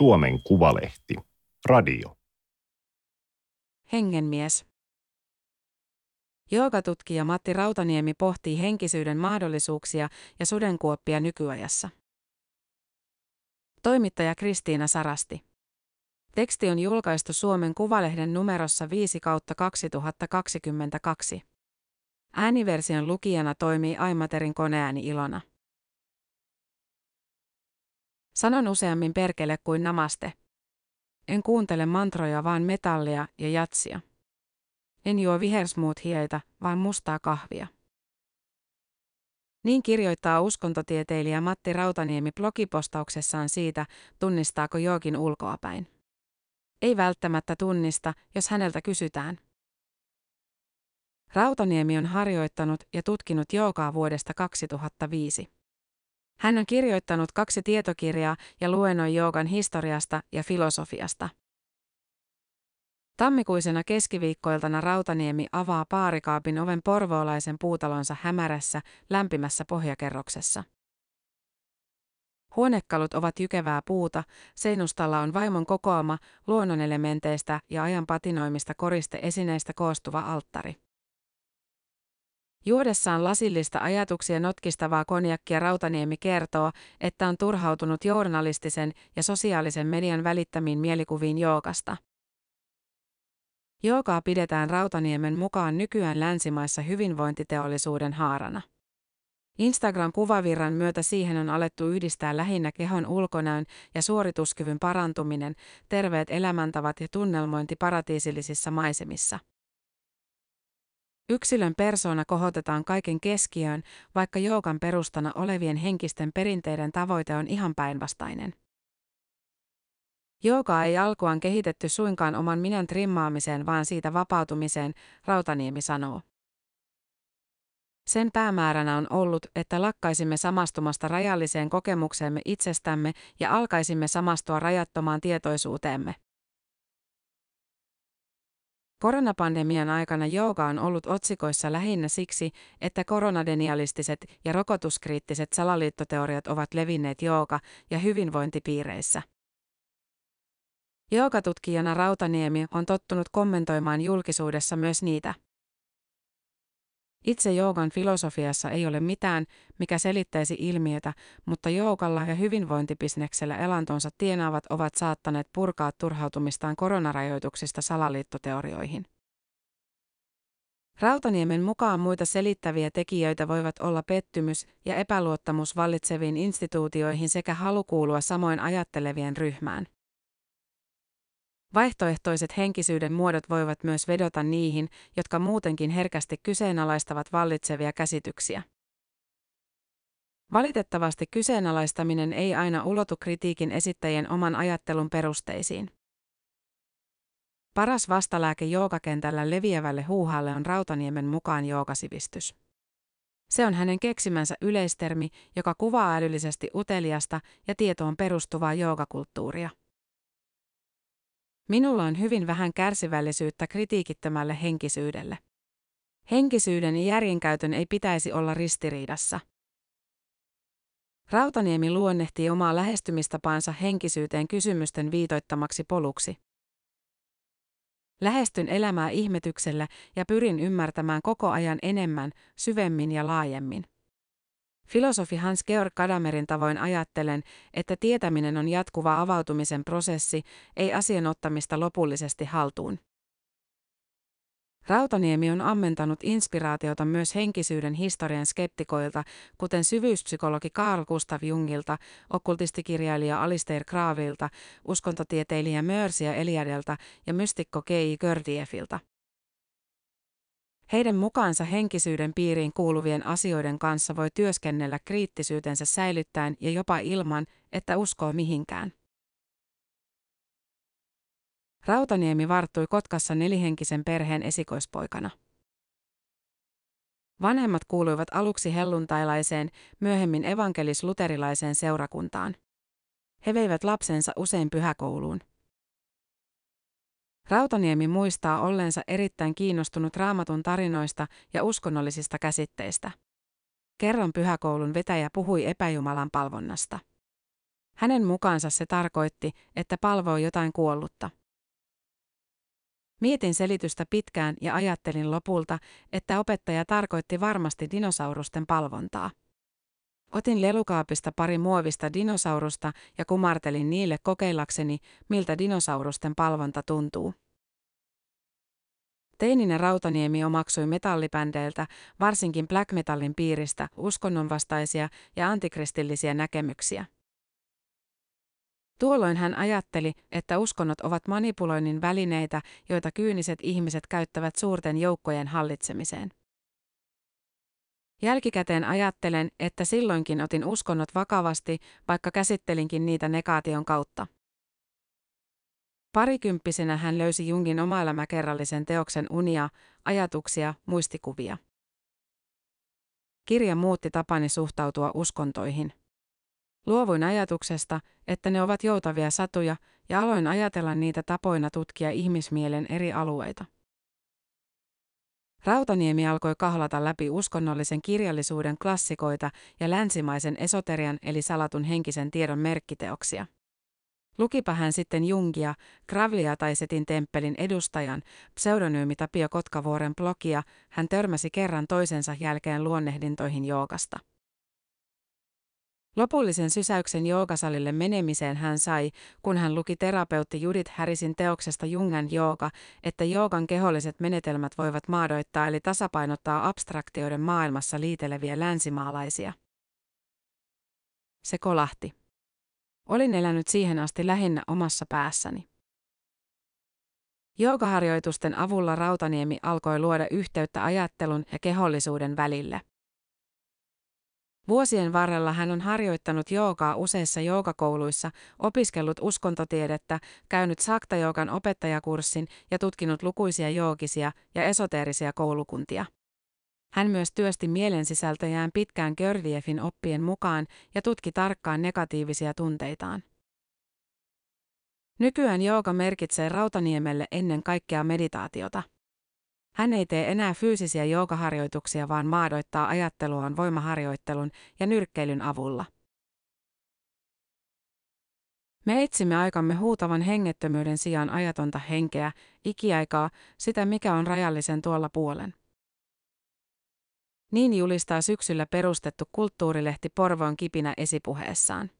Suomen Kuvalehti. Radio. Hengenmies. Joogatutkija Matti Rautaniemi pohtii henkisyyden mahdollisuuksia ja sudenkuoppia nykyajassa. Toimittaja Kristiina Sarasti. Teksti on julkaistu Suomen Kuvalehden numerossa 5 kautta 2022. Ääniversion lukijana toimii Aimaterin koneääni Ilona. Sanon useammin perkele kuin namaste. En kuuntele mantroja, vaan metallia ja jatsia. En juo vihersmoothieita, vaan mustaa kahvia. Niin kirjoittaa uskontotieteilijä Matti Rautaniemi blogipostauksessaan siitä, tunnistaako jokin ulkoapäin. Ei välttämättä tunnista, jos häneltä kysytään. Rautaniemi on harjoittanut ja tutkinut joogaa vuodesta 2005. Hän on kirjoittanut kaksi tietokirjaa ja luennoi joogan historiasta ja filosofiasta. Tammikuisena keskiviikkoiltana Rautaniemi avaa paarikaapin oven porvoolaisen puutalonsa hämärässä, lämpimässä pohjakerroksessa. Huonekalut ovat jykevää puuta, seinustalla on vaimon kokoama, luonnonelementeistä ja ajan patinoimista koriste-esineistä koostuva alttari. Juodessaan lasillista ajatuksia notkistavaa konjakkia Rautaniemi kertoo, että on turhautunut journalistisen ja sosiaalisen median välittämiin mielikuviin jookasta. Joogaa pidetään Rautaniemen mukaan nykyään länsimaissa hyvinvointiteollisuuden haarana. Instagram-kuvavirran myötä siihen on alettu yhdistää lähinnä kehon ulkonäön ja suorituskyvyn parantuminen, terveet elämäntavat ja tunnelmointi paratiisillisissa maisemissa. Yksilön persoona kohotetaan kaiken keskiöön, vaikka joogan perustana olevien henkisten perinteiden tavoite on ihan päinvastainen. Joogaa ei alkuaan kehitetty suinkaan oman minän trimmaamiseen, vaan siitä vapautumiseen, Rautaniemi sanoo. Sen päämääränä on ollut, että lakkaisimme samastumasta rajalliseen kokemukseemme itsestämme ja alkaisimme samastua rajattomaan tietoisuuteemme. Koronapandemian aikana jooga on ollut otsikoissa lähinnä siksi, että koronadenialistiset ja rokotuskriittiset salaliittoteoriat ovat levinneet jooga- ja hyvinvointipiireissä. Joogatutkijana Rautaniemi on tottunut kommentoimaan julkisuudessa myös niitä. Itse joogan filosofiassa ei ole mitään, mikä selittäisi ilmiötä, mutta joogalla ja hyvinvointibisneksellä elantonsa tienaavat ovat saattaneet purkaa turhautumistaan koronarajoituksista salaliittoteorioihin. Rautaniemen mukaan muita selittäviä tekijöitä voivat olla pettymys ja epäluottamus vallitseviin instituutioihin sekä halu kuulua samoin ajattelevien ryhmään. Vaihtoehtoiset henkisyyden muodot voivat myös vedota niihin, jotka muutenkin herkästi kyseenalaistavat vallitsevia käsityksiä. Valitettavasti kyseenalaistaminen ei aina ulotu kritiikin esittäjien oman ajattelun perusteisiin. Paras vastalääke joogakentällä leviävälle huuhaalle on Rautaniemen mukaan joogasivistys. Se on hänen keksimänsä yleistermi, joka kuvaa älyllisesti uteliasta ja tietoon perustuvaa joogakulttuuria. Minulla on hyvin vähän kärsivällisyyttä kritiikittömälle henkisyydelle. Henkisyyden ja järjenkäytön ei pitäisi olla ristiriidassa. Rautaniemi luonnehtii omaa lähestymistapaansa henkisyyteen kysymysten viitoittamaksi poluksi. Lähestyn elämää ihmetyksellä ja pyrin ymmärtämään koko ajan enemmän, syvemmin ja laajemmin. Filosofi Hans-Georg Kadamerin tavoin ajattelen, että tietäminen on jatkuva avautumisen prosessi, ei asian ottamista lopullisesti haltuun. Rautaniemi on ammentanut inspiraatiota myös henkisyyden historian skeptikoilta, kuten syvyyspsykologi Carl Gustav Jungilta, okkultistikirjailija Alistair Gravilta, uskontotieteilijä Mörsiä Eliadelta ja mystikko Kei Gördiefilta. Heidän mukaansa henkisyyden piiriin kuuluvien asioiden kanssa voi työskennellä kriittisyytensä säilyttäen ja jopa ilman, että uskoo mihinkään. Rautaniemi varttui Kotkassa nelihenkisen perheen esikoispoikana. Vanhemmat kuuluivat aluksi helluntailaiseen, myöhemmin evankelis-luterilaiseen seurakuntaan. He veivät lapsensa usein pyhäkouluun. Rautaniemi muistaa ollensa erittäin kiinnostunut raamatun tarinoista ja uskonnollisista käsitteistä. Kerran pyhäkoulun vetäjä puhui epäjumalan palvonnasta. Hänen mukaansa se tarkoitti, että palvoo jotain kuollutta. Mietin selitystä pitkään ja ajattelin lopulta, että opettaja tarkoitti varmasti dinosaurusten palvontaa. Otin lelukaapista pari muovista dinosaurusta ja kumartelin niille kokeillakseni, miltä dinosaurusten palvonta tuntuu. Teininen Rautaniemi omaksui metallibändeiltä, varsinkin black metallin piiristä, uskonnonvastaisia ja antikristillisiä näkemyksiä. Tuolloin hän ajatteli, että uskonnot ovat manipuloinnin välineitä, joita kyyniset ihmiset käyttävät suurten joukkojen hallitsemiseen. Jälkikäteen ajattelen, että silloinkin otin uskonnot vakavasti, vaikka käsittelinkin niitä negaation kautta. Parikymppisenä hän löysi Jungin omaelämäkerrallisen teoksen unia, ajatuksia, muistikuvia. Kirja muutti tapani suhtautua uskontoihin. Luovuin ajatuksesta, että ne ovat joutavia satuja, ja aloin ajatella niitä tapoina tutkia ihmismielen eri alueita. Rautaniemi alkoi kahlata läpi uskonnollisen kirjallisuuden klassikoita ja länsimaisen esoterian eli salatun henkisen tiedon merkkiteoksia. Lukipa hän sitten Jungia, Gravlia tai Setin temppelin edustajan, pseudonyymi Tapio Kotkavuoren blogia, hän törmäsi kerran toisensa jälkeen luonnehdintoihin joogasta. Lopullisen sysäyksen joogasalille menemiseen hän sai, kun hän luki terapeutti Judith Harrisin teoksesta Jungan jooga, että joogan keholliset menetelmät voivat maadoittaa eli tasapainottaa abstraktioiden maailmassa liiteleviä länsimaalaisia. Se kolahti. Olin elänyt siihen asti lähinnä omassa päässäni. Joogaharjoitusten avulla Rautaniemi alkoi luoda yhteyttä ajattelun ja kehollisuuden välille. Vuosien varrella hän on harjoittanut joogaa useissa joogakouluissa, opiskellut uskontotiedettä, käynyt sakta-joogan opettajakurssin ja tutkinut lukuisia joogisia ja esoteerisia koulukuntia. Hän myös työsti mielensisältöjään pitkään Gördiefin oppien mukaan ja tutki tarkkaan negatiivisia tunteitaan. Nykyään jooga merkitsee Rautaniemelle ennen kaikkea meditaatiota. Hän ei tee enää fyysisiä joogaharjoituksia, vaan maadoittaa ajatteluaan voimaharjoittelun ja nyrkkeilyn avulla. Me etsimme aikamme huutavan hengettömyyden sijaan ajatonta henkeä, ikiaikaa, sitä mikä on rajallisen tuolla puolen. Niin julistaa syksyllä perustettu kulttuurilehti Porvoon kipinä esipuheessaan.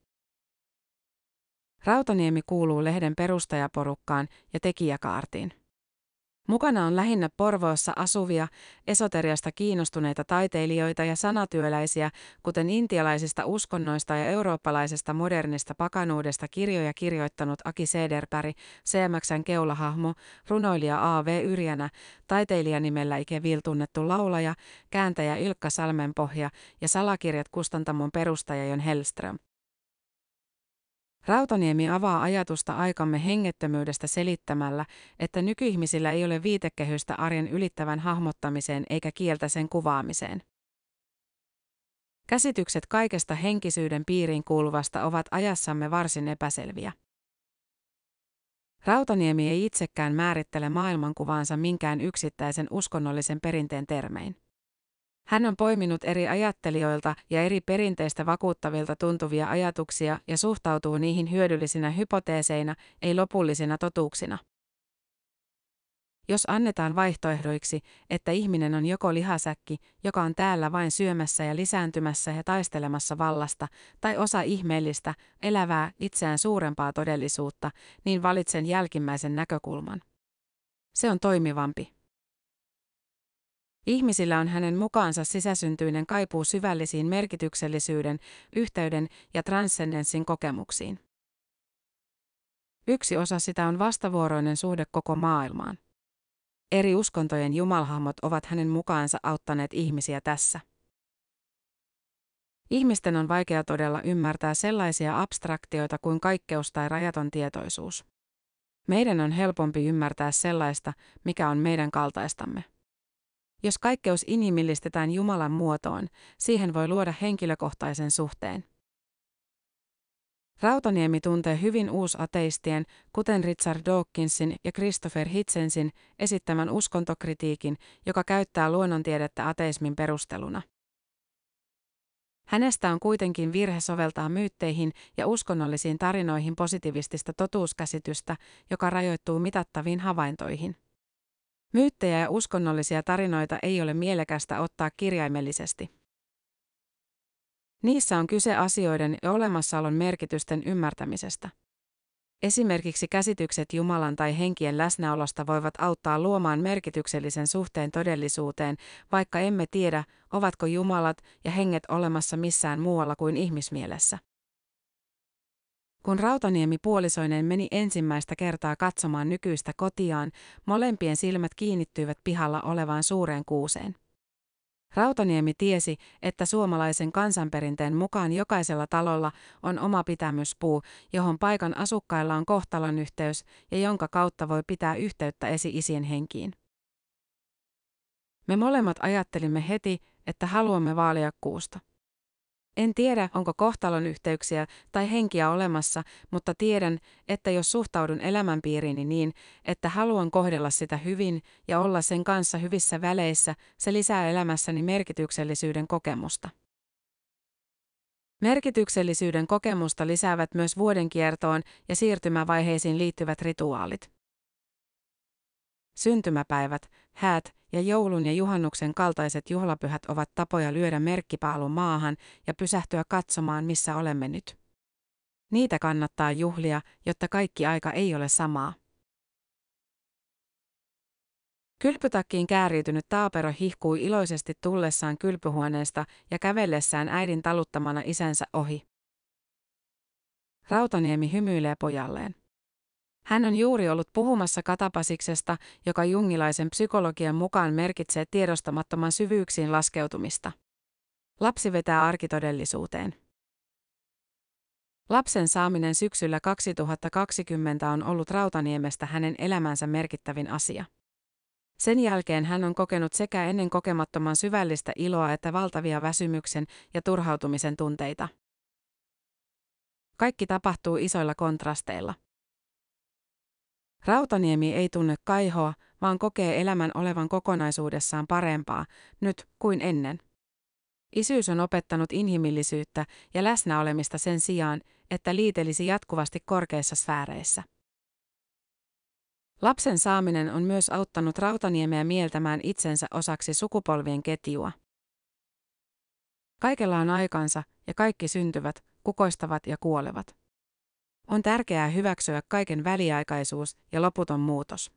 Rautaniemi kuuluu lehden perustajaporukkaan ja tekijäkaartiin. Mukana on lähinnä Porvoossa asuvia, esoteriasta kiinnostuneita taiteilijoita ja sanatyöläisiä, kuten intialaisista uskonnoista ja eurooppalaisesta modernista pakanuudesta kirjoja kirjoittanut Aki Sederpäri, CMXn keulahahmo, runoilija A.V. Yrjänä, taiteilija nimellä Vil tunnettu laulaja, kääntäjä Ilkka Salmenpohja ja salakirjat kustantamon perustaja Jon Hellström. Rautaniemi avaa ajatusta aikamme hengettömyydestä selittämällä, että nykyihmisillä ei ole viitekehystä arjen ylittävän hahmottamiseen eikä kieltä sen kuvaamiseen. Käsitykset kaikesta henkisyyden piiriin kuuluvasta ovat ajassamme varsin epäselviä. Rautaniemi ei itsekään määrittele maailmankuvaansa minkään yksittäisen uskonnollisen perinteen termein. Hän on poiminut eri ajattelijoilta ja eri perinteistä vakuuttavilta tuntuvia ajatuksia ja suhtautuu niihin hyödyllisinä hypoteeseina, ei lopullisina totuuksina. Jos annetaan vaihtoehdoiksi, että ihminen on joko lihasäkki, joka on täällä vain syömässä ja lisääntymässä ja taistelemassa vallasta, tai osa ihmeellistä, elävää, itseään suurempaa todellisuutta, niin valitsen jälkimmäisen näkökulman. Se on toimivampi. Ihmisillä on hänen mukaansa sisäsyntyinen kaipuu syvällisiin merkityksellisyyden, yhteyden ja transcendenssin kokemuksiin. Yksi osa sitä on vastavuoroinen suhde koko maailmaan. Eri uskontojen jumalhahmot ovat hänen mukaansa auttaneet ihmisiä tässä. Ihmisten on vaikea todella ymmärtää sellaisia abstraktioita kuin kaikkeus tai rajaton tietoisuus. Meidän on helpompi ymmärtää sellaista, mikä on meidän kaltaistamme. Jos kaikkeus inhimillistetään Jumalan muotoon, siihen voi luoda henkilökohtaisen suhteen. Rautaniemi tuntee hyvin uusateistien, kuten Richard Dawkinsin ja Christopher Hitchensin, esittämän uskontokritiikin, joka käyttää luonnontiedettä ateismin perusteluna. Hänestä on kuitenkin virhe soveltaa myytteihin ja uskonnollisiin tarinoihin positiivistista totuuskäsitystä, joka rajoittuu mitattaviin havaintoihin. Myyttejä ja uskonnollisia tarinoita ei ole mielekästä ottaa kirjaimellisesti. Niissä on kyse asioiden ja olemassaolon merkitysten ymmärtämisestä. Esimerkiksi käsitykset Jumalan tai henkien läsnäolosta voivat auttaa luomaan merkityksellisen suhteen todellisuuteen, vaikka emme tiedä, ovatko Jumalat ja henget olemassa missään muualla kuin ihmismielessä. Kun Rautaniemi puolisoinen meni ensimmäistä kertaa katsomaan nykyistä kotiaan, molempien silmät kiinnittyivät pihalla olevaan suureen kuuseen. Rautaniemi tiesi, että suomalaisen kansanperinteen mukaan jokaisella talolla on oma pitämyspuu, johon paikan asukkailla on kohtalon yhteys ja jonka kautta voi pitää yhteyttä esi-isien henkiin. Me molemmat ajattelimme heti, että haluamme vaalia kuusta. En tiedä, onko kohtalon yhteyksiä tai henkiä olemassa, mutta tiedän, että jos suhtaudun elämänpiiriini niin, että haluan kohdella sitä hyvin ja olla sen kanssa hyvissä väleissä, se lisää elämässäni merkityksellisyyden kokemusta. Merkityksellisyyden kokemusta lisäävät myös vuoden kiertoon ja siirtymävaiheisiin liittyvät rituaalit. Syntymäpäivät, häät ja joulun ja juhannuksen kaltaiset juhlapyhät ovat tapoja lyödä merkkipaalu maahan ja pysähtyä katsomaan, missä olemme nyt. Niitä kannattaa juhlia, jotta kaikki aika ei ole samaa. Kylpytakkiin kääriytynyt taapero hihkui iloisesti tullessaan kylpyhuoneesta ja kävellessään äidin taluttamana isänsä ohi. Rautaniemi hymyilee pojalleen. Hän on juuri ollut puhumassa katapasiksesta, joka jungilaisen psykologian mukaan merkitsee tiedostamattoman syvyyksiin laskeutumista. Lapsi vetää arkitodellisuuteen. Lapsen saaminen syksyllä 2020 on ollut Rautaniemestä hänen elämänsä merkittävin asia. Sen jälkeen hän on kokenut sekä ennen kokemattoman syvällistä iloa että valtavia väsymyksen ja turhautumisen tunteita. Kaikki tapahtuu isoilla kontrasteilla. Rautaniemi ei tunne kaihoa, vaan kokee elämän olevan kokonaisuudessaan parempaa, nyt kuin ennen. Isyys on opettanut inhimillisyyttä ja läsnäolemista sen sijaan, että liitelisi jatkuvasti korkeissa sfääreissä. Lapsen saaminen on myös auttanut Rautaniemeä mieltämään itsensä osaksi sukupolvien ketjua. Kaikella on aikansa ja kaikki syntyvät, kukoistavat ja kuolevat. On tärkeää hyväksyä kaiken väliaikaisuus ja loputon muutos.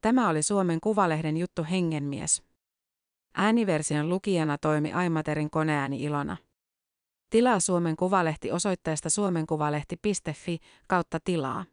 Tämä oli Suomen Kuvalehden juttu Hengenmies. Ääniversion lukijana toimi Aimaterin koneääni Ilona. Tilaa Suomen Kuvalehti osoitteesta suomenkuvalehti.fi kautta tilaa.